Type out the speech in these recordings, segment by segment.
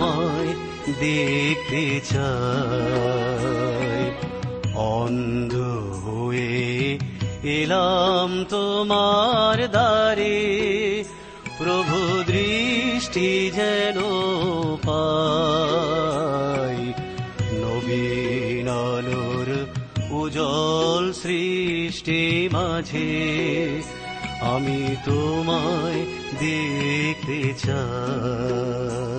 তোমায় দেখতে চাই। অন্ধ হয়ে এলাম তোমার দ্বারে, প্রভু দৃষ্টি যেন পাই। নবীন আলোর উজ্জ্বল সৃষ্টি মাঝে, আমি তোমায় দেখতে চাই।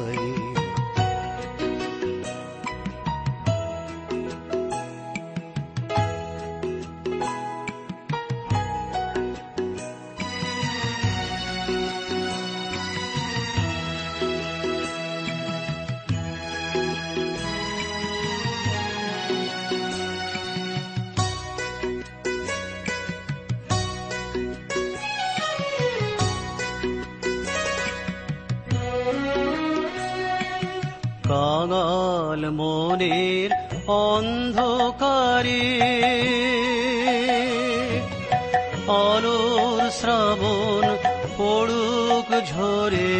কাঙাল মনের অন্ধকারে। আলোর শ্রাবণ পড়ুক ঝরে।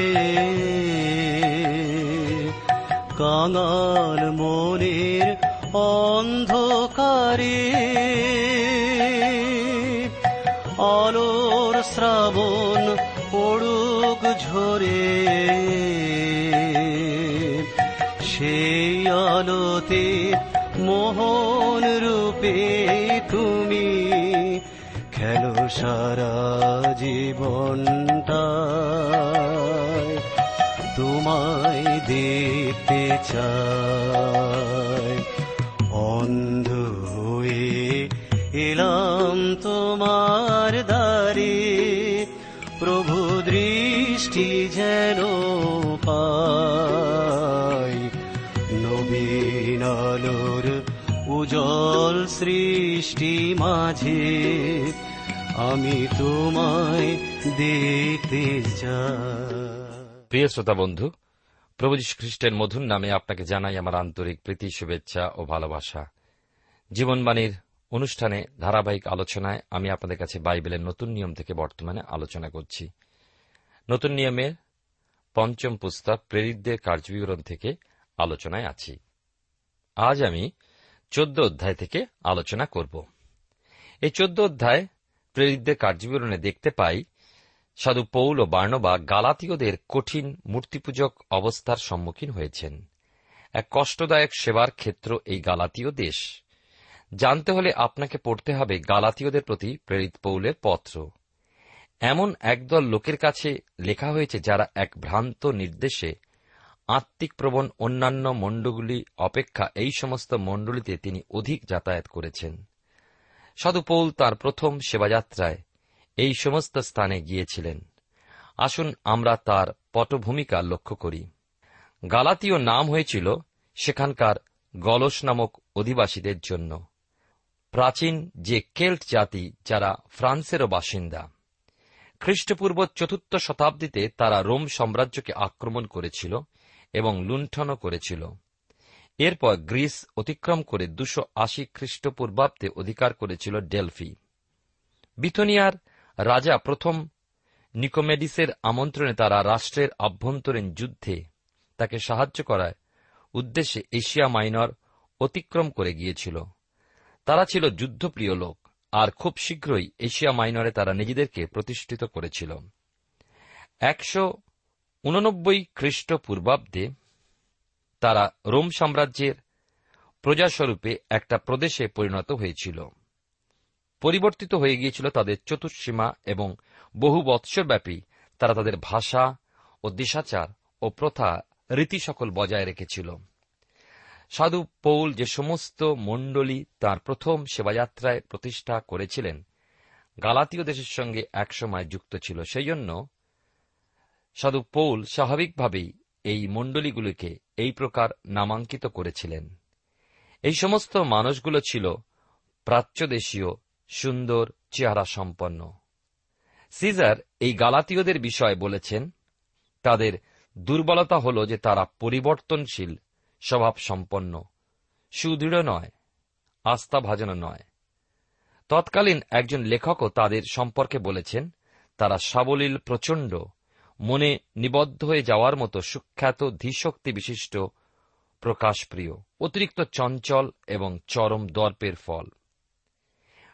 কাঙাল মনের অন্ধকারে সারা জীবনটা তোমায় দেখতে চাই। অন্ধ হয়ে এলাম তোমার দ্বারে, প্রভু দৃষ্টি যেন পাই উজ্জ্বল সৃষ্টি মাঝে আমি তোমায় দেখতে চাই। প্রিয় শ্রোতা বন্ধু, প্রভু যীশু খ্রিস্টের মধুর নামে আপনাকে জানাই আমার আন্তরিক প্রীতি, শুভেচ্ছা ও ভালোবাসা। জীবনবাণীর অনুষ্ঠানে ধারাবাহিক আলোচনায় আমি আপনাদের কাছে বাইবেলের নতুন নিয়ম থেকে বর্তমানে আলোচনা করছি। নতুন নিয়মের পঞ্চম পুস্তক প্রেরিতদের কার্যবিবরণ থেকে আলোচনায় আছি। আজ আমি চোদ্দ অধ্যায় থেকে আলোচনা করব। এই চোদ্দ অধ্যায় প্রেরিতদের কার্যবিবরণে দেখতে পাই, সাধু পৌল ও বার্ণবা গালাতীয়দের কঠিন মূর্তিপূজক অবস্থার সম্মুখীন হয়েছেন। এক কষ্টদায়ক সেবার ক্ষেত্র এই গালাতীয় দেশ। জানতে হলে আপনাকে পড়তে হবে গালাতীয়দের প্রতি প্রেরিত পৌলের পত্র। এমন একদল লোকের কাছে লেখা হয়েছে যারা এক ভ্রান্ত নির্দেশে আত্মিক প্রবণ অন্যান্য মণ্ডগুলি অপেক্ষা এই সমস্ত মণ্ডলীতে তিনি অধিক যাতায়াত করেছেন। সাধু পৌল তার প্রথম সেবাযাত্রায় এই সমস্ত স্থানে গিয়েছিলেন। আসুন আমরা তার পটভূমিকা লক্ষ্য করি। গালাতীয় নাম হয়েছিল সেখানকার গলস নামক অধিবাসীদের জন্য। প্রাচীন যে কেল্ট জাতি যারা ফ্রান্সেরও বাসিন্দা, খ্রিস্টপূর্ব চতুর্থ শতাব্দীতে তারা রোম সাম্রাজ্যকে আক্রমণ করেছিল এবং লুণ্ঠনও করেছিল। এরপর গ্রিস অতিক্রম করে দুশো আশি খ্রিস্টপূর্বাব্দে অধিকার করেছিল ডেলফি। বিথনিয়ার রাজা প্রথম নিকোমেডিসের আমন্ত্রণে তারা রাষ্ট্রের আভ্যন্তরীণ যুদ্ধে তাকে সাহায্য করার উদ্দেশ্যে এশিয়া মাইনর অতিক্রম করে গিয়েছিল। তারা ছিল যুদ্ধপ্রিয় লোক আর খুব শীঘ্রই এশিয়া মাইনরে তারা নিজেদেরকে প্রতিষ্ঠিত করেছিল। একশো উননব্বই খ্রিস্টপূর্বাব্দে তারা রোম সাম্রাজ্যের প্রজাস্বরূপে একটা প্রদেশে পরিণত হয়েছিল। পরিবর্তিত হয়ে গিয়েছিল তাদের চতুর্সীমা এবং বহু বৎসরব্যাপী তারা তাদের ভাষা ও দিশাচার ও প্রথা রীতি সকল বজায় রেখেছিল। সাধু পৌল যে সমস্ত মণ্ডলী তার প্রথম সেবাযাত্রায় প্রতিষ্ঠা করেছিলেন, গালাতীয় দেশের সঙ্গে একসময় যুক্ত ছিল। সেই জন্য সাধু পৌল স্বাভাবিকভাবেই এই মণ্ডলীগুলিকে এই প্রকার নামাঙ্কিত করেছিলেন। এই সমস্ত মানুষগুলো ছিল প্রাচ্যদেশীয়, সুন্দর চেহারা সম্পন্ন সিজার এই গালাতীয়দের বিষয় বলেছেন, তাদের দুর্বলতা হল যে তারা পরিবর্তনশীল স্বভাব সম্পন্ন সুদৃঢ় নয় আস্থাভাজনও নয়। তৎকালীন একজন লেখকও তাদের সম্পর্কে বলেছেন, তারা সাবলীল প্রচণ্ড মনে নিবদ্ধ হয়ে যাওয়ার মতো সুখ্যাত ধীশক্তি বিশিষ্ট প্রকাশপ্রিয়, অতিরিক্ত চঞ্চল এবং চরম দর্পের ফল।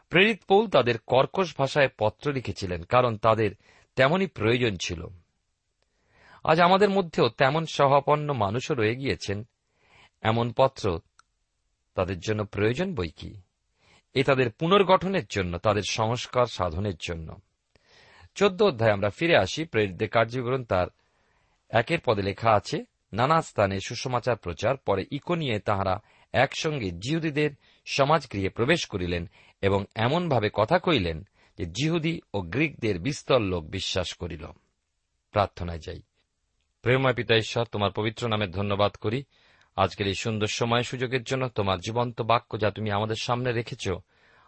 প্রেরিত পৌল তাদের কর্কশ ভাষায় পত্র লিখেছিলেন, কারণ তাদের তেমনই প্রয়োজন ছিল। আজ আমাদের মধ্যেও তেমন সহাপন্ন মানুষও রয়ে গিয়েছেন। এমন পত্র তাদের জন্য প্রয়োজন বই কি? এ তাদের পুনর্গঠনের জন্য, তাদের সংস্কার সাধনের জন্য। চোদ্দ অধ্যায় আমরা ফিরে আসি। প্রেরিতদের কার্যকরণ তার একের পদে লেখা আছে, নানা স্থানে সুসমাচার প্রচার, পরে ইকোনিয়ে তাহারা একসঙ্গে জিহুদীদের সমাজগৃহে প্রবেশ করিলেন এবং এমনভাবে কথা কইলেন যে জিহুদি ও গ্রিকদের বিস্তর লোক বিশ্বাস করিল। প্রার্থনায় যাই। প্রেময় পিতা ঈশ্বর, তোমার পবিত্র নামে ধন্যবাদ করি। আজকের এই সুন্দর সময় সুযোগের জন্য তোমার জীবন্ত বাক্য যা তুমি আমাদের সামনে রেখেছ,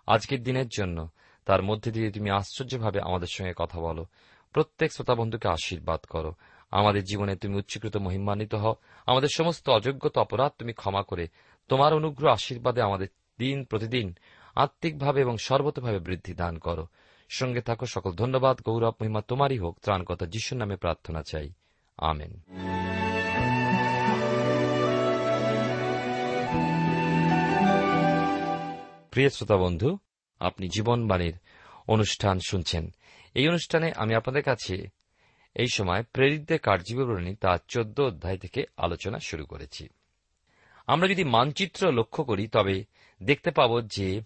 আজকের দিনের জন্য তার মধ্যে দিয়ে তুমি আশ্চর্যভাবে আমাদের সঙ্গে কথা বলো। প্রত্যেক শ্রোতা বন্ধুকে আশীর্বাদ করো। আমাদের জীবনে তুমি উচ্চীকৃত মহিমান্বিত হও। আমাদের সমস্ত অযোগ্যতা অপরাধ তুমি ক্ষমা করে। তোমার অনুগ্রহ আশীর্বাদে আমাদের দিন প্রতিদিন আত্মিকভাবে এবং সর্বতভাবে বৃদ্ধি দান করো। সঙ্গে থাকো, সকল ধন্যবাদ। গৌরব, মহিমা তোমারই হোক। ত্রাণকতা যিশুর নামে প্রার্থনা চাই। আমেন। প্রিয় শ্রোতা বন্ধু আপনি জীবনবাণীর অনুষ্ঠান শুনছেন। এই অনুষ্ঠানে আমি আপনাদের কাছে এই সময় প্রেরিতদের কার্যবিবরণী তার চোদ্দ অধ্যায় থেকে আলোচনা শুরু করেছি। আমরা যদি মানচিত্র লক্ষ্য করি, তবে দেখতে পাব যে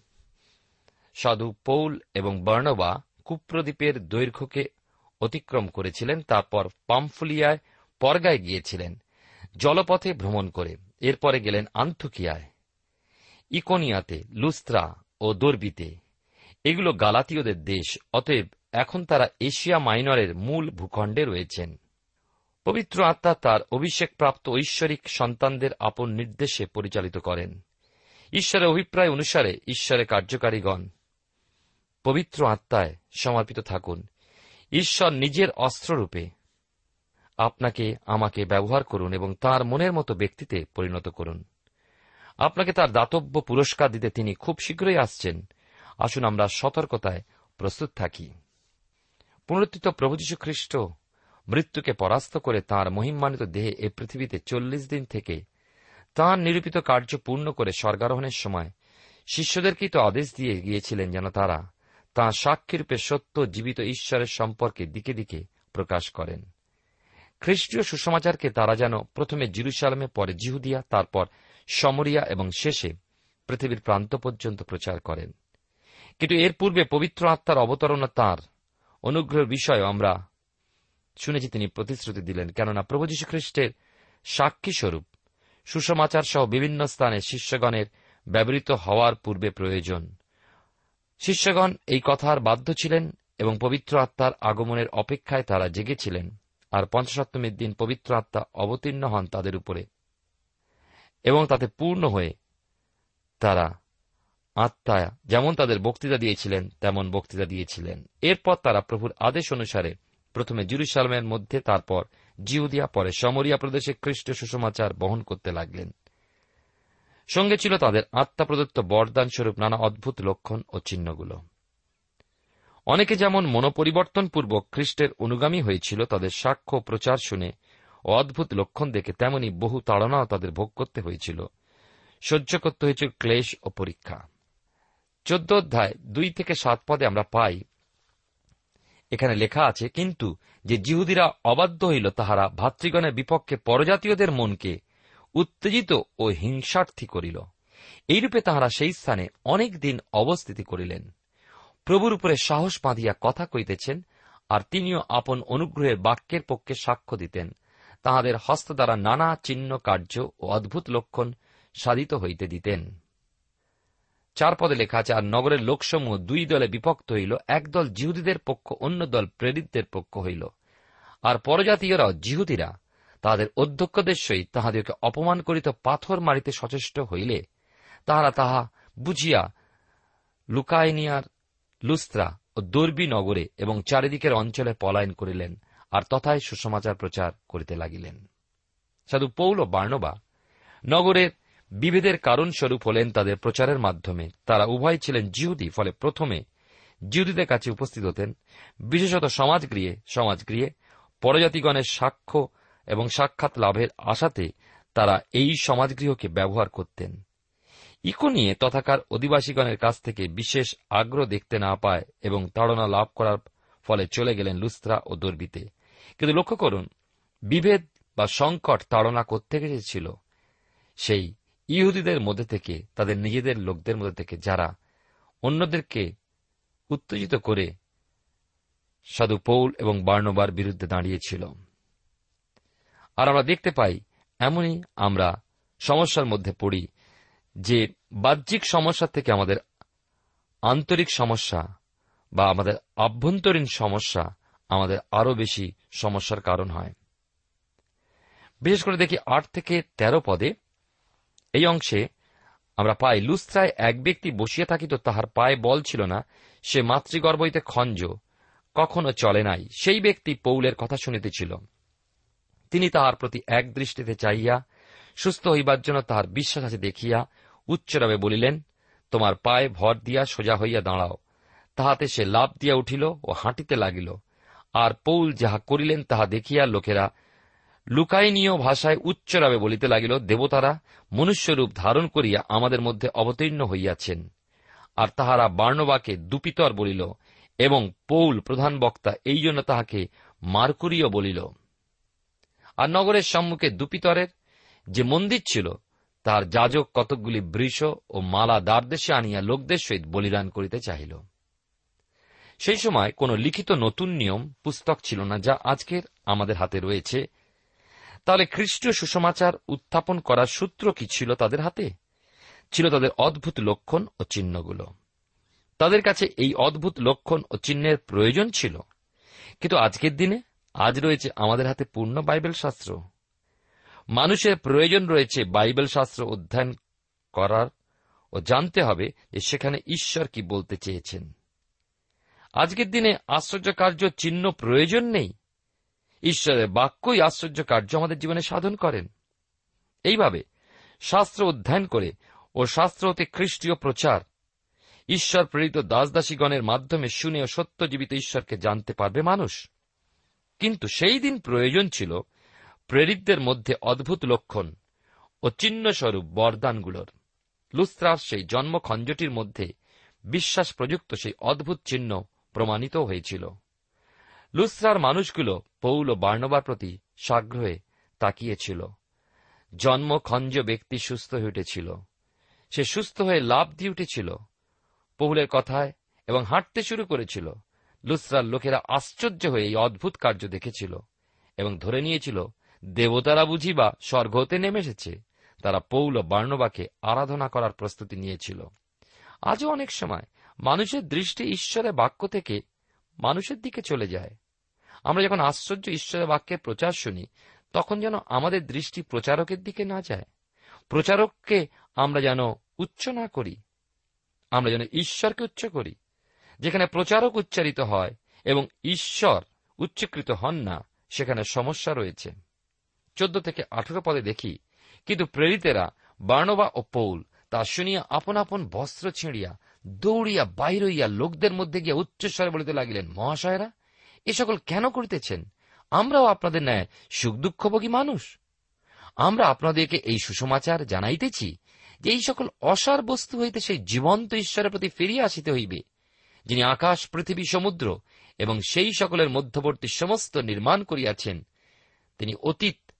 সাধু পৌল এবং বর্ণবা কুপ্রদ্বীপের দৈর্ঘ্যকে অতিক্রম করেছিলেন, তারপর পামফুলিয়ায় পরগায় গিয়েছিলেন, জলপথে ভ্রমণ করে। এরপরে গেলেন আন্থুকিয়ায় ইকোনিয়াতে, লুস্ত্রা ও দর্বিতে। এগুলো গালাতীয়দের দেশ, অতএব এখন তারা এশিয়া মাইনরের মূল ভূখণ্ডে রয়েছেন। পবিত্র আত্মা তার অভিষেকপ্রাপ্ত ঐশ্বরিক সন্তানদের আপন নির্দেশে পরিচালিত করেন। ঈশ্বরের অভিপ্রায় অনুসারে ঈশ্বরের কার্যকারীগণ পবিত্র আত্মায় সমর্পিত থাকুন। ঈশ্বর নিজের অস্ত্ররূপে আপনাকে আমাকে ব্যবহার করুন এবং তার মনের মতো ব্যক্তিতে পরিণত করুন। আপনাকে তার দাতব্য পুরস্কার দিতে তিনি খুব শীঘ্রই আসছেন। আসুন আমরা সতর্কতায় প্রস্তুত থাকি। পুনরুত্থিত প্রভু যীশু খ্রিস্ট মৃত্যুকে পরাস্ত করে তাঁর মহিমান্বিত দেহে এ পৃথিবীতে চল্লিশ দিন থেকে তাঁর নিরূপিত কার্য পূর্ণ করে স্বর্গারোহণের সময় শিষ্যদেরকেই তো আদেশ দিয়ে গিয়েছিলেন যেন তারা তাঁর সাক্ষীরূপে সত্য জীবিত ঈশ্বরের সম্পর্কে দিকে দিকে প্রকাশ করেন। খ্রিস্টীয় সুসমাচারকে তারা যেন প্রথমে জিরুসালামে, পরে জিহুদিয়া, তারপর সমরিয়া এবং শেষে পৃথিবীর প্রান্ত পর্যন্ত প্রচার করেন। কিন্তু এর পূর্বে পবিত্র আত্মার অবতরণা তাঁর। অনুগ্রহের বিষয় আমরা শুনেছি তিনি প্রতিশ্রুতি দিলেন, কেননা প্রভু যীশু খ্রিস্টের সাক্ষী স্বরূপ সুসমাচার সহ বিভিন্ন স্থানে শিষ্যগণের ব্যবহৃত হওয়ার পূর্বে প্রয়োজন। শিষ্যগণ এই কথার বাধ্য ছিলেন এবং পবিত্র আত্মার আগমনের অপেক্ষায় তারা জেগেছিলেন, আর পঞ্চসপ্তমীর দিন পবিত্র আত্মা অবতীর্ণ হন তাদের উপরে এবং তাতে পূর্ণ হয়ে তারা আত্মা, যেমন তাদের বক্তৃতা দিয়েছিলেন, তেমন বক্তৃতা দিয়েছিলেন। এরপর তারা প্রভুর আদেশ অনুসারে প্রথমে জুরুসালামের মধ্যে, তারপর জিউদিয়া, পরে সমরিয়া প্রদেশে খ্রিস্ট সুসমাচার বহন করতে লাগলেন। সঙ্গে ছিল তাদের আত্মা প্রদত্ত বরদান স্বরূপ নানা অদ্ভুত লক্ষণ ও চিহ্নগুলো। অনেকে যেমন মনোপরিবর্তনপূর্বক খ্রিস্টের অনুগামী হয়েছিল, তাদের সাক্ষ্য প্রচার শুনে ও অদ্ভুত লক্ষণ দেখে তেমনি বহু তাড়নাও তাদের ভোগ করতে হয়েছিল। সহ্য করতে হয়েছিল ক্লেশ ও পরীক্ষা। চোদ্দ অধ্যায় দুই থেকে সাত পদে আমরা পাই। এখানে লেখা আছে, কিন্তু যে জিহুদিরা অবাধ্য হইল, তাহারা ভাতৃগণের বিপক্ষে পরজাতীয়দের মনকে উত্তেজিত ও হিংসার্থী করিল। এইরূপে তাহারা সেই স্থানে অনেক দিন অবস্থিতি করিলেন। প্রভুর উপরে সাহস বাঁধিয়া কথা কইতেছেন, আর তিনিও আপন অনুগ্রহের বাক্যের পক্ষে সাক্ষ্য দিতেন। তাহাদের হস্ত দ্বারা নানা চিহ্ন কার্য ও অদ্ভুত লক্ষণ সাধিত হইতে দিতেন। চার পদে লেখা আছে, আর নগরের লোকসমূহ দুই দলে বিভক্ত হইল একদল জিহুদীদের পক্ষ, অন্য দল প্রেরিতদের পক্ষ হইল। আর পরজাতীয়রাও জিহুদীরা, তাহাদের অধ্যক্ষদের সহিত তাহাদেরকে অপমান করিত পাথর মারিতে সচেষ্ট হইলে, তাহারা তাহা বুঝিয়া লুকায়নিয়ার লুস্ত্রা ও দর্বী নগরে এবং চারিদিকের অঞ্চলে পলায়ন করিলেন, আর তথায় সুসমাচার প্রচার করিতে লাগিলেন। সাধু পৌল বার্ণবা, নগরের বিভেদের কারণস্বরূপ হলেন তাদের প্রচারের মাধ্যমে। তারা উভয় ছিলেন জিহুদি, ফলে প্রথমে জিহুদীদের কাছে উপস্থিত হতেন। বিশেষত সমাজগৃহে সমাজগৃহে পরজাতিগণের সাক্ষ্য এবং সাক্ষাৎ লাভের আশাতে তারা এই সমাজগৃহকে ব্যবহার করতেন। ইকো নিয়ে তথাকার অধিবাসীগণের কাছ থেকে বিশেষ আগ্রহ দেখতে না পায় এবং তাড়না লাভ করার ফলে চলে গেলেন লুস্ত্রা ও দর্বিতে। কিন্তু লক্ষ্য করুন, বিভেদ বা সংকট তাড়না করতে গেছিল সেই ইহুদিদের মধ্যে থেকে, তাদের নিজেদের লোকদের মধ্যে থেকে যারা অন্যদেরকে উত্তেজিত করে সাধু পৌল এবং বার্নবার বিরুদ্ধে দাঁড়িয়েছিল। আর আমরা দেখতে পাই, এমনই আমরা সমস্যার মধ্যে পড়ি যে বাহ্যিক সমস্যা থেকে আমাদের আন্তরিক সমস্যা বা আমাদের আভ্যন্তরীণ সমস্যা আমাদের আরও বেশি সমস্যার কারণ হয়। বিশেষ করে দেখি আট থেকে তেরো পদে এই অংশে আমরা পাই, লুস্ত্রায় এক ব্যক্তি বসিয়া থাকিত, তাহার পায়ে বল ছিল না, সে মাতৃগর্ভ হইতে খঞ্জ, কখনো চলে নাই। সেই ব্যক্তি পৌলের কথা শুনিতেছিল। তিনি তাহার প্রতি এক দৃষ্টিতে চাইয়া সুস্থ হইবার জন্য তাহার বিশ্বাস আছে দেখিয়া উচ্চরবে বলিলেন, তোমার পায়ে ভর দিয়া সোজা হইয়া দাঁড়াও। তাহাতে সে লাভ দিয়া উঠিল ও হাঁটিতে লাগিল। আর পৌল যাহা করিলেন, তাহা দেখিয়া লোকেরা লুকাইনীয় ভাষায় উচ্চরাবে বলিতে লাগিল, দেবতারা, মনুষ্যরূপ ধারণ করিয়া আমাদের মধ্যে অবতীর্ণ হইয়াছেন। আর তাহারা বার্ণবাকে দুপিতর বলিল, এবং পৌল প্রধান বক্তা এই জন্য তাহাকে মার্কুরীয় বলিল। আর নগরের সম্মুখে দুপিতরের যে মন্দির ছিল, তার যাজক কতকগুলি বৃষ ও মালা দ্বারদেশে আনিয়া লোকদের সহিত বলিদান করিতে চাহিল। সেই সময় কোন লিখিত নতুন নিয়ম, পুস্তক ছিল না, যা আজকের আমাদের হাতে রয়েছে। তাহলে খ্রিস্টীয় সুসমাচার উত্থাপন করার সূত্র কি ছিল তাদের হাতে? ছিল তাদের অদ্ভুত লক্ষণ ও চিহ্নগুলো। তাদের কাছে এই অদ্ভুত লক্ষণ ও চিহ্নের প্রয়োজন ছিল। কিন্তু আজকের দিনে আজ রয়েছে আমাদের হাতে পূর্ণ বাইবেল শাস্ত্র মানুষের প্রয়োজন রয়েছে বাইবেল শাস্ত্র অধ্যয়ন করার ও জানতে হবে যে সেখানে ঈশ্বর কি বলতে চেয়েছেন। আজকের দিনে আশ্চর্য কার্য চিহ্ন প্রয়োজন নেই। ঈশ্বরের বাক্যই আশ্চর্য কার্য আমাদের জীবনে সাধন করেন। এইভাবে শাস্ত্র অধ্যয়ন করে ও শাস্ত্র হতে খ্রিস্টীয় প্রচার ঈশ্বর প্রেরিত দাসদাসীগণের মাধ্যমে শুনে ও সত্যজীবিত ঈশ্বরকে জানতে পারবে মানুষ। কিন্তু সেই দিন প্রয়োজন ছিল প্রেরিতদের মধ্যে অদ্ভুত লক্ষণ ও চিহ্নস্বরূপ বরদানগুলোর। লুস্ত্রার সেই জন্মখঞ্জটির মধ্যে বিশ্বাস প্রযুক্ত সেই অদ্ভুত চিহ্ন প্রমাণিত হয়েছিল। লুস্ত্রার মানুষগুলো পৌল ও বার্ণবার প্রতি সাগ্রহে তাকিয়েছিল। জন্মখঞ্জ ব্যক্তি সুস্থ হয়ে উঠেছিল। সে সুস্থ হয়ে লাভ দিয়ে উঠেছিল। পৌলের কথায় এবং হাঁটতে শুরু করেছিল। লুসরার লোকেরা আশ্চর্য হয়ে এই অদ্ভুত কার্য দেখেছিল এবং ধরে নিয়েছিল, দেবতারা বুঝি বা স্বর্গ হতে নেমে এসেছে। তারা পৌল বার্ণবাকে আরাধনা করার প্রস্তুতি নিয়েছিল। আজও অনেক সময় মানুষের দৃষ্টি ঈশ্বরের বাক্য থেকে মানুষের দিকে চলে যায়। আমরা যখন আশ্চর্য ঈশ্বরের বাক্যের প্রচার শুনি, তখন যেন আমাদের দৃষ্টি প্রচারকের দিকে না যায়। প্রচারককে আমরা যেন উচ্চ না করি, আমরা যেন ঈশ্বরকে উচ্চ করি, যেখানে প্রচারক উচ্চারিত হয় এবং ঈশ্বর উচ্চকৃত হন না, সেখানে সমস্যা রয়েছে। চোদ্দ থেকে আঠেরো পদে দেখি, কিন্তু প্রেরিতেরা বার্ণবা ও পৌল তা শুনিয়া আপন আপন বস্ত্র ছিঁড়িয়া দৌড়িয়া বাইর হইয়া লোকদের মধ্যে গিয়া উচ্চস্বরে বলিতে লাগিলেন, মহাশয়রা এ সকল কেন করিতেছেন? আমরাও আপনাদের ন্যায় সুখ দুঃখভোগী মানুষ। আমরা আপনাদেরকে এই সুসমাচার জানাইতেছি যে এই সকল অসার বস্তু হইতে সেই জীবন্ত ঈশ্বরের প্রতি ফিরিয়া আসিতে হইবে, যিনি আকাশ, পৃথিবী, সমুদ্র এবং সেই সকলের মধ্যবর্তী সমস্ত নির্মাণ করিয়াছেন। তিনি অতীত,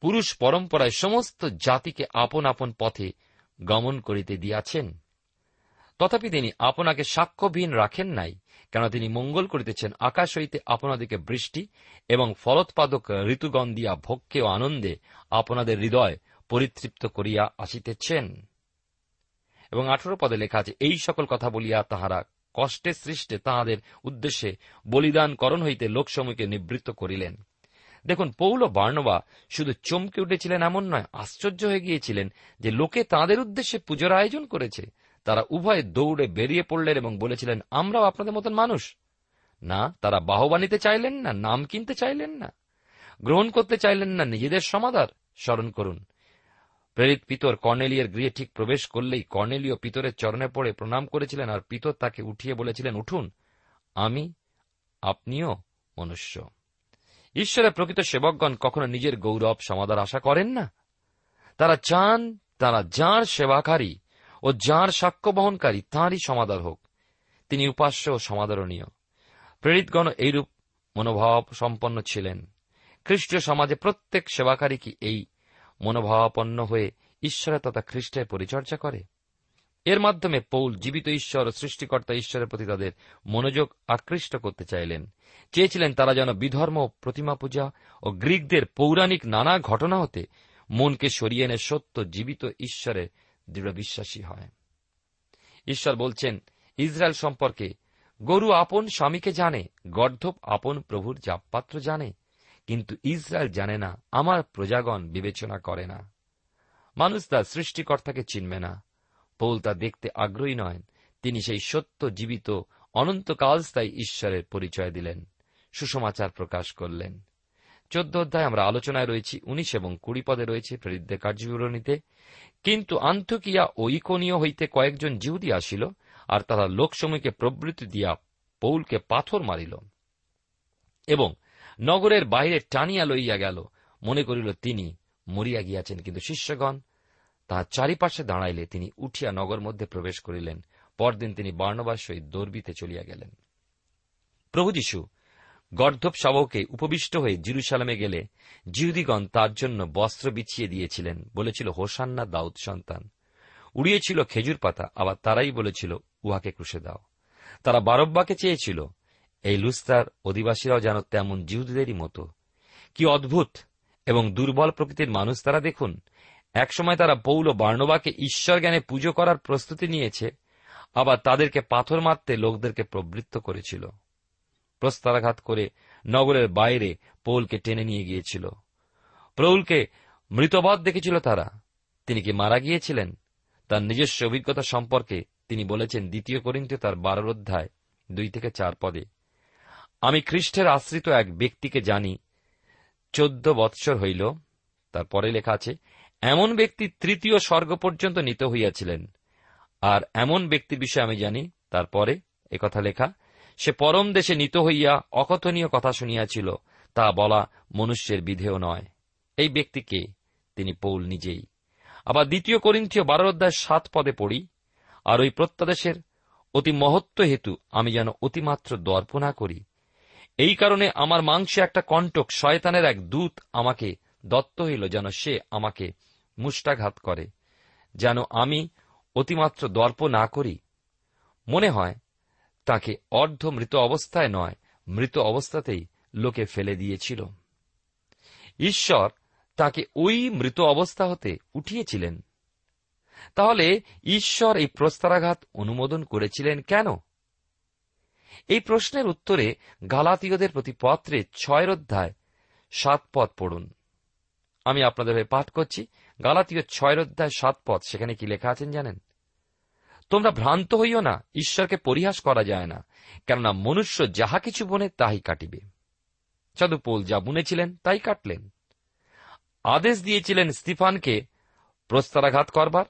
পুরুষ পরম্পরায় সমস্ত জাতিকে আপন আপন পথে গমন করিতে দিয়াছেন। তথাপি তিনি আপনাকে সাক্ষ্যবিহীন রাখেন নাই কেন তিনি মঙ্গল করিতেছেন, আকাশ হইতে আপনাদেরকে বৃষ্টি এবং ফলোৎপাদক ঋতুগণ দিয়া ভক্ষে ও আনন্দে আপনাদের হৃদয় পরিতৃপ্ত করিয়া আসিতেছেন। এবং আঠারো পদে লেখা আছে, এই সকল কথা বলিয়া তাহারা কষ্টে সৃষ্টে তাহাদের উদ্দেশ্যে বলিদান করণ হইতে লোকসমূহকে নিবৃত্ত করিলেন। দেখুন, পৌল বার্ণবা শুধু চমকে উঠেছিলেন এমন নয়, আশ্চর্য হয়ে গিয়েছিলেন যে লোকে তাদের উদ্দেশ্যে পুজোর আয়োজন করেছে। তারা উভয়ে দৌড়ে বেরিয়ে পড়লেন এবং বলেছিলেন, আমরাও আপনাদের মতন মানুষ। না, তারা বাহবা নিতে চাইলেন না, নাম কিনতে চাইলেন না। গ্রহণ করতে চাইলেন না, নিজেদের সমাদার স্মরণ করুন। প্রেরিত পিতর কর্নেলিয়ের গৃহে ঠিক প্রবেশ করলেই কর্নেলীয় পিতরের চরণে পড়ে প্রণাম করেছিলেন আর পিতর তাকে উঠিয়ে বলেছিলেন, উঠুন, আমি আপনিও মনুষ্য। ঈশ্বরের প্রকৃত সেবকগণ কখনো নিজের গৌরব, সমাদার, আশা করেন না। তারা চান, তারা যাঁর সেবাকারী ও যাঁর সাক্ষ্য বহনকারী, তাঁরই সমাদার হোক। তিনি উপাস্য ও সমাদরণীয়। প্রেরিতগণ এইরূপ মনোভাব সম্পন্ন ছিলেন। খ্রিস্টীয় সমাজে প্রত্যেক সেবাকারী কি এই মনোভাবাপন্ন হয়ে ঈশ্বরের তথা খ্রিস্টের পরিচর্যা করে? এর মাধ্যমে পৌল জীবিত ঈশ্বর ও সৃষ্টিকর্তা ঈশ্বরের প্রতি তাদের মনোযোগ আকৃষ্ট করতে চাইলেন। চেয়েছিলেন তারা যেন বিধর্ম প্রতিমা পূজা ও গ্রিকদের পৌরাণিক নানা ঘটনা হতে মনকে সরিয়ে এনে সত্য জীবিত ঈশ্বরে দৃঢ় বিশ্বাসী হয়। ঈশ্বর বলছেন, ইসরায়েল সম্পর্কে গরু আপন স্বামীকে জানে, গর্ধপ আপন প্রভুর জাপপাত্র জানে, কিন্তু ইসরায়েল জানে না, আমার প্রজাগণ বিবেচনা করে না। মানুষ তার সৃষ্টিকর্তাকে চিনবে না। পৌল তা দেখতে আগ্রহী নয়, তিনি সেই সত্য, জীবিত অনন্তকাল স্থায়ী ঈশ্বরের পরিচয় দিলেন, সুসমাচার প্রকাশ করলেন। চোদ্দ অধ্যায় আমরা আলোচনায় রয়েছি, উনিশ এবং কুড়ি পদে রয়েছে প্রেরিতদের কার্যবিবরণীতে কিন্তু আন্থকিয়া ও হইতে কয়েকজন জিহুদি আসিল, আর তারা লোকসমূহকে প্রবৃত্তি দিয়া পৌলকে পাথর মারিল এবং নগরের বাইরে টানিয়া লইয়া গেল। মনে করিল, তিনি মরিয়া গিয়াছেন, কিন্তু শিষ্যগণ তাহার চারিপাশে দাঁড়াইলে তিনি উঠিয়া নগর মধ্যে প্রবেশ করিলেন। পরদিন তিনি বার্ণবার সহিত দর্বিতে চলিয়া গেলেন। প্রভু যীশু গর্ধব শাবকে উপবিষ্ট হয়ে জিরুসালামে গেলে জিহুদিগণ তার জন্য বস্ত্র বিছিয়ে দিয়েছিলেন বলেছিল হোসান্না দাউদ সন্তান। উড়িয়েছিল খেজুর পাতা, আবার তারাই বলেছিল উহাকে ক্রুশে দাও। তারা বারব্বাকে চেয়েছিল, এই লুস্তার অধিবাসীরাও যেন তেমন জিহুদীদেরই মতো। কি অদ্ভুত এবং দুর্বল প্রকৃতির মানুষ তারা দেখুন। একসময় তারা পৌল বার্ণবাকে ঈশ্বর জ্ঞানে পুজো করার প্রস্তুতি নিয়েছে, আবার তাদেরকে পাথর মারতে লোকদেরকে প্রবৃত্ত করেছিল। প্রস্তারাঘাত করে নগরের বাইরে পৌলকে টেনে নিয়ে গিয়েছিল। প্রৌলকে মৃতবধ দেখেছিল তারা। তিনি কি মারা গিয়েছিলেন? তার নিজস্ব অভিজ্ঞতা সম্পর্কে তিনি বলেছেন দ্বিতীয় করিন্তে তার বারোর অধ্যায় দুই থেকে চার পদে। আমি খ্রিস্টের আশ্রিত এক ব্যক্তিকে জানি, চোদ্দ বৎসর হইল, তার পরে লেখা আছে, এমন ব্যক্তি তৃতীয় স্বর্গ পর্যন্ত নিত হইয়াছিলেন। আর এমন ব্যক্তির বিষয়ে আমি জানি তারপরে একথা লেখা সে পরম দেশে নিত হইয়া অকথনীয় কথা শুনিয়াছিল। তা বলা মনুষ্যের বিধেয় নয়। এই ব্যক্তিকে তিনি পৌল নিজেই। আবার দ্বিতীয় করিন্থীয় বারো অধ্যায় সাত পদে পড়ি, আর ওই প্রত্যাদেশের অতি মহত্ব হেতু আমি যেন অতিমাত্র দর্প না করি। এই কারণে আমার মাংসে একটা কণ্টক শয়তানের এক দূত আমাকে দত্ত হইল যেন সে আমাকে মুষ্টাঘাত করে, যেন আমি অতিমাত্র দর্প না করি। মনে হয় তাকে অর্ধ মৃত অবস্থায় নয়, মৃত অবস্থাতেই লোকে ফেলে দিয়েছিল। ঈশ্বর তাকে ওই মৃত অবস্থা হতে উঠিয়েছিলেন। তাহলে ঈশ্বর এই প্রস্তারাঘাত অনুমোদন করেছিলেন কেন? এই প্রশ্নের উত্তরে গালাতীয়দের প্রতি পত্রে ছয় অধ্যায় সাত পদ পড়ুন। আমি আপনাদের হয়ে পাঠ করছি। গালাতীয় ছয় অধ্যায় সাত পদ, সেখানে কি লেখা আছেন জানেন? তোমরা ভ্রান্ত হইও না, ঈশ্বরকে পরিহাস করা যায় না, কেননা মনুষ্য যাহা কিছু বনে তাই কাটিবে। সাধু পোল যা বুনেছিলেন, তাই কাটলেন। আদেশ দিয়েছিলেন স্তিফানকে প্রস্তারাঘাত করবার।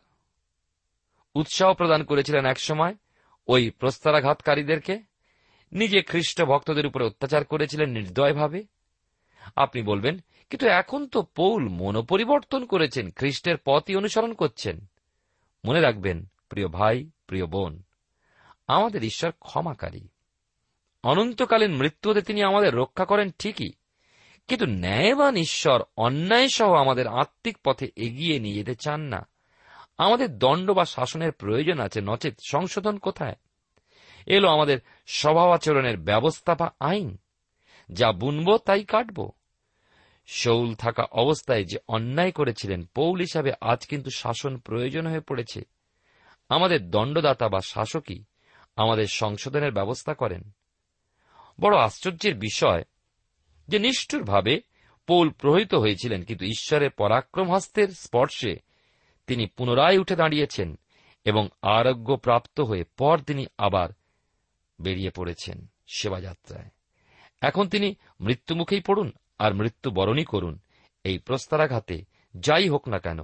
উৎসাহ প্রদান করেছিলেন একসময় ওই প্রস্তারাঘাতকারীদেরকে। নিজে খ্রিস্ট ভক্তদের উপরে অত্যাচার করেছিলেন নির্দয়ভাবে। আপনি বলবেন, কিন্তু এখন তো পৌল মনোপরিবর্তন করেছেন, খ্রিস্টের পথই অনুসরণ করছেন। মনে রাখবেন প্রিয় ভাই, প্রিয় বোন, আমাদের ঈশ্বর ক্ষমাকারী। অনন্তকালীন মৃত্যুতে তিনি আমাদের রক্ষা করেন ঠিকই, কিন্তু ন্যায়বান ঈশ্বর অন্যায় সহ আমাদের আত্মিক পথে এগিয়ে নিয়ে যেতে চান না। আমাদের দণ্ড বা শাসনের প্রয়োজন আছে, নচেত সংশোধন কোথায়? এলো আমাদের স্বভাবাচরণের ব্যবস্থা বা আইন। যা বুনব তাই কাটব। শৌল থাকা অবস্থায় যে অন্যায় করেছিলেন, পৌল হিসাবে আজ কিন্তু শাসন প্রয়োজন হয়ে পড়েছে। আমাদের দণ্ডদাতা বা শাসকই আমাদের সংশোধনের ব্যবস্থা করেন। বড় আশ্চর্যের বিষয় যে নিষ্ঠুরভাবে পৌল প্রহিত হয়েছিলেন, কিন্তু ঈশ্বরের পরাক্রম হস্তের স্পর্শে তিনি পুনরায় উঠে দাঁড়িয়েছেন এবং আরোগ্য প্রাপ্ত হয়ে পর তিনি আবার বেরিয়ে পড়েছেন সেবাযাত্রায়। এখন তিনি মৃত্যুমুখেই পড়ুন আর মৃত্যু বরণই করুন। এই প্রস্তারাঘাতে যাই হোক না কেন,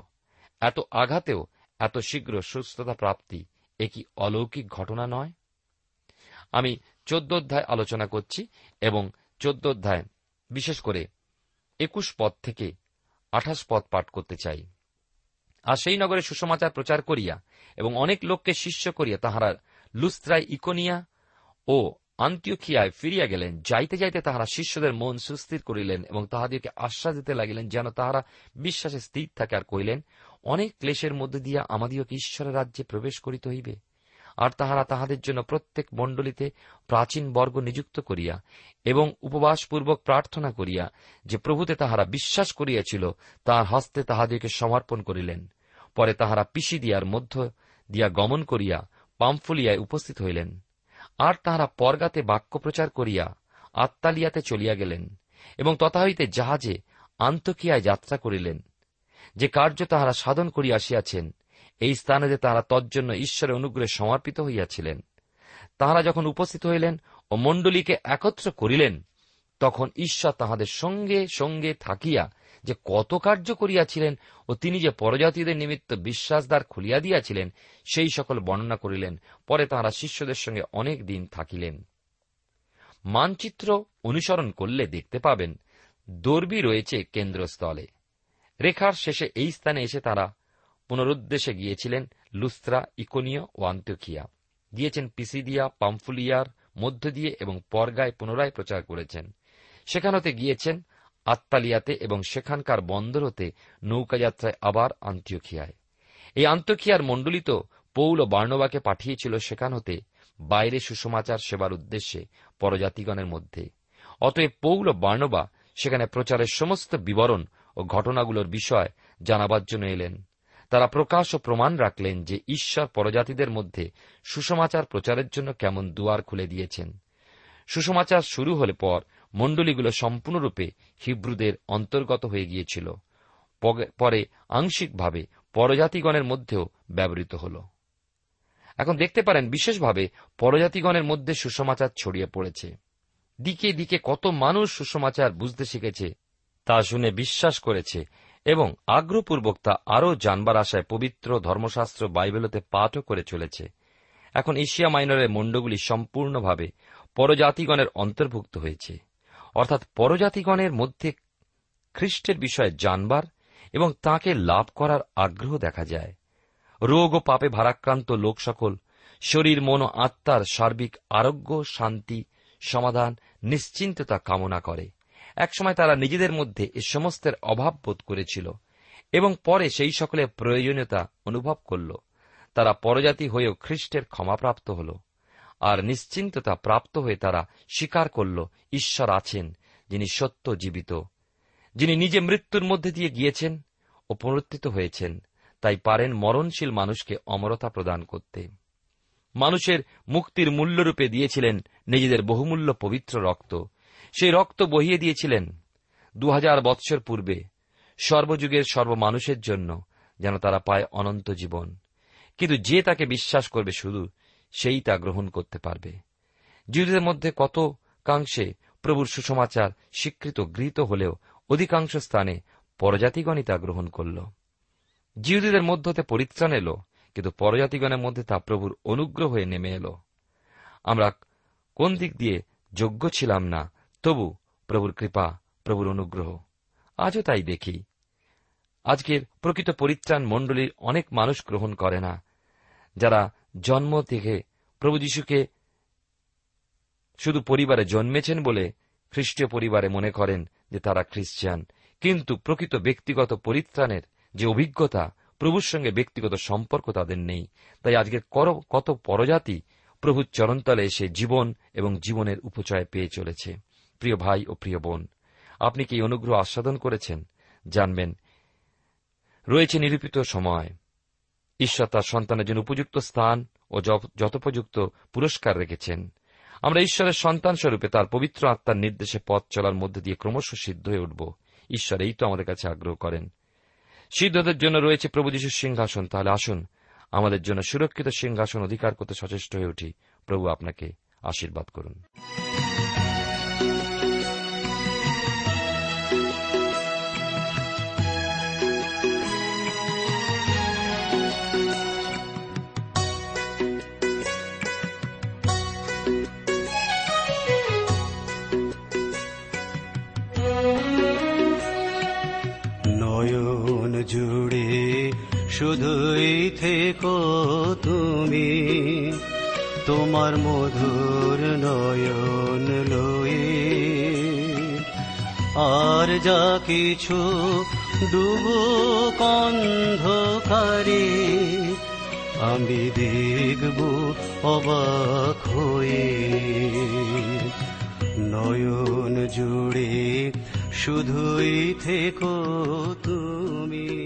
এত আঘাতেও এত শীঘ্র সুস্থতা প্রাপ্তি এ কি অলৌকিক ঘটনা নয়? আমি চোদ্দ অধ্যায় আলোচনা করছি এবং চোদ্দ অধ্যায় বিশেষ করে একুশ পদ থেকে আঠাশ পদ পাঠ করতে চাই। আর সেই নগরে সুসমাচার প্রচার করিয়া এবং অনেক লোককে শিষ্য করিয়া তাহারা লুস্ত্রায় ইকোনিয়া ও আন্তিওখিয়ায় ফিরিয়া গেলেন। যাইতে যাইতে তাহারা শিষ্যদের মন সুস্থির করিলেন এবং তাহাদেরকে আশ্বাস দিতে লাগিলেন, যেন তাহারা বিশ্বাসে স্থির থাকে আর কইলেন অনেক ক্লেশের মধ্যে দিয়া আমাদিওকে ঈশ্বরের রাজ্যে প্রবেশ করিতে হইবে? আর তাহারা তাহাদের জন্য প্রত্যেক মণ্ডলীতে প্রাচীন বর্গ নিযুক্ত করিয়া এবং উপবাসপূর্বক প্রার্থনা করিয়া যে প্রভুতে তাহারা বিশ্বাস করিয়াছিল, তাহার হস্তে তাহাদেরকে সমর্পণ করিলেন। পরে তাহারা পিসি দিয়ার মধ্য দিয়া গমন করিয়া পাম্ফুলিয়ায় উপস্থিত হইলেন। আর তাহারা পরগাতে বাক্য প্রচার করিয়া আত্মালিয়াতে চলিয়া গেলেন এবং তথা হইতে জাহাজে আন্তকিয়ায় যাত্রা করিলেন। যে কার্য তাহারা সাধন করিয়া আসিয়াছেন, এই স্থানে যে তাহারা তজ্জন্য ঈশ্বরের অনুগ্রহে সমর্পিত হইয়াছিলেন। তাহারা যখন উপস্থিত হইলেন ও মণ্ডলীকে একত্র করিলেন, তখন ঈশ্বর তাহাদের সঙ্গে সঙ্গে থাকিয়া যে কত কার্য করিয়াছিলেন ও তিনি যে পরজাতিদের নিমিত্ত বিশ্বাসদ্বার খুলিয়া দিয়াছিলেন, সেই সকল বর্ণনা করিলেন। পরে তাহারা শিষ্যদের সঙ্গে অনেক দিন থাকিলেন। মানচিত্র অনুসরণ করলে দেখতে পাবেন, দর্বি রয়েছে কেন্দ্রস্থলে। রেখার শেষে এই স্থানে এসে তারা পুনরুদ্দেশে গিয়েছিলেন লুস্ত্রা, ইকোনিয়া ও আন্তকিয়া। গিয়েছেন পিসিদিয়া, পাম্ফুলিয়ার মধ্য দিয়ে এবং পরগায় পুনরায় প্রচার করেছেন। সেখান হতে গিয়েছেন আত্মালিয়াতে এবং সেখানকার বন্দর হতে নৌকাযাত্রায় আবার আন্ত্যখিয়ায় এই আন্তখিয়ার মণ্ডলিত পৌল বার্ণবাকে পাঠিয়েছিল সেখান হতে বাইরে সুসমাচার সেবার উদ্দেশ্যে পরজাতিগণের মধ্যে। অতএব পৌল বার্ণবা সেখানে প্রচারের সমস্ত বিবরণ ও ঘটনাগুলোর বিষয় জানাবার জন্য এলেন। তারা প্রকাশ ও প্রমাণ রাখলেন যে ঈশ্বর পরজাতিদের মধ্যে সুসমাচার প্রচারের জন্য কেমন দুয়ার খুলে দিয়েছেন। সুসমাচার শুরু হলে পর মণ্ডলীগুলো সম্পূর্ণরূপে হিব্রুদের অন্তর্গত হয়ে গিয়েছিল। পরে আংশিকভাবে পরজাতিগণের মধ্যেও ব্যবহৃত হল। এখন দেখতে পারেন বিশেষভাবে পরজাতিগণের মধ্যে সুসমাচার ছড়িয়ে পড়েছে। দিকে দিকে কত মানুষ সুসমাচার বুঝতে শিখেছে তা শুনে বিশ্বাস করেছে এবং আগ্রহপূর্বক তা আরও জানবার আশায় পবিত্র ধর্মশাস্ত্র বাইবেলতে পাঠও করে চলেছে। এখন এশিয়া মাইনরের মণ্ডগুলি সম্পূর্ণভাবে পরজাতিগণের অন্তর্ভুক্ত হয়েছে। অর্থাৎ পরজাতিগণের মধ্যে খ্রিস্টের বিষয়ে জানবার এবং তাকে লাভ করার আগ্রহ দেখা যায়। রোগ ও পাপে ভারাক্রান্ত লোক সকল, শরীর, মন ও আত্মার সার্বিক আরোগ্য, শান্তি, সমাধান, নিশ্চিন্ততা কামনা করে। একসময় তারা নিজেদের মধ্যে এ সমস্তের অভাব বোধ করেছিল এবং পরে সেই সকলের প্রয়োজনীয়তা অনুভব করল। তারা পরজাতি হয়েও খ্রিস্টের ক্ষমাপ্রাপ্ত হল আর নিশ্চিন্ততা প্রাপ্ত হয়ে তারা স্বীকার করল, ঈশ্বর আছেন, যিনি সত্য জীবিত। যিনি নিজে মৃত্যুর মধ্যে দিয়ে গিয়েছেন ও পুনরুত্থিত হয়েছেন, তাই পারেন মরণশীল মানুষকে অমরতা প্রদান করতে। মানুষের মুক্তির মূল্যরূপে দিয়েছিলেন নিজেদের বহুমূল্য পবিত্র রক্ত সেই রক্ত বহিয়ে দিয়েছিলেন দু হাজার বৎসর পূর্বে সর্বযুগের সর্বমানুষের জন্য, যেন তারা পায় অনন্ত জীবন। কিন্তু যে তাকে বিশ্বাস করবে শুধু, সেই তা গ্রহণ করতে পারবে। জিহুদের মধ্যে কত কাংশে প্রভুর সুসমাচার স্বীকৃত গৃহীত হলেও অধিকাংশ স্থানে পরজাতিগণই তা গ্রহণ করল। জিহুদীদের মধ্য হতে পরিত্রাণ এলো, কিন্তু পরজাতিগণের মধ্যে তা প্রভুর অনুগ্রহ হয়ে নেমে এলো। আমরা কোন দিক দিয়ে যোগ্য ছিলাম না তবু প্রভুর কৃপা, প্রভুর অনুগ্রহ। আজও তাই দেখি। আজকের প্রকৃত পরিত্রাণ মণ্ডলীর অনেক মানুষ গ্রহণ করে না। যারা জন্ম থেকে প্রভু যিশুকে শুধু পরিবারে জন্মেছেন বলে খ্রিস্টীয় পরিবারে মনে করেন যে তারা খ্রিস্টান, কিন্তু প্রকৃত ব্যক্তিগত পরিত্রাণের যে অভিজ্ঞতা, প্রভুর সঙ্গে ব্যক্তিগত সম্পর্ক তাদের নেই। তাই আজকের কত পরজাতি প্রভুর চরণতলে এসে জীবন এবং জীবনের উপচয় পেয়ে চলেছে। প্রিয় ভাই ও প্রিয় বোন, আপনি কি অনুগ্রহ আস্বাদন করেছেন? জানবেন, রয়েছে নিরূপিত সময়। ঈশ্বর তার সন্তানের জন্য উপযুক্ত স্থান ও যথোপযুক্ত পুরস্কার রেখেছেন। আমরা ঈশ্বরের সন্তান স্বরূপে তার পবিত্র আত্মার নির্দেশে পথ চলার মধ্যে দিয়ে ক্রমশ সিদ্ধ হয়ে উঠব। ঈশ্বর এই তো আমাদের কাছে আগ্রহ করেন। সিদ্ধদের জন্য রয়েছে প্রভু যিশুর সিংহাসন। তাহলে আসুন, আমাদের জন্য সুরক্ষিত সিংহাসন অধিকার করতে সচেষ্ট হয়ে উঠি। প্রভু আপনাকে আশীর্বাদ করুন। শুধুই থেকো তুমি। তোমার মধুর নয়ন লয়ে। আর যা কিছু ডুবো কন্ধকারে, আমি দেখব অবাক হয়ে। নয়ন জুড়ে শুধুই থেকো তুমি।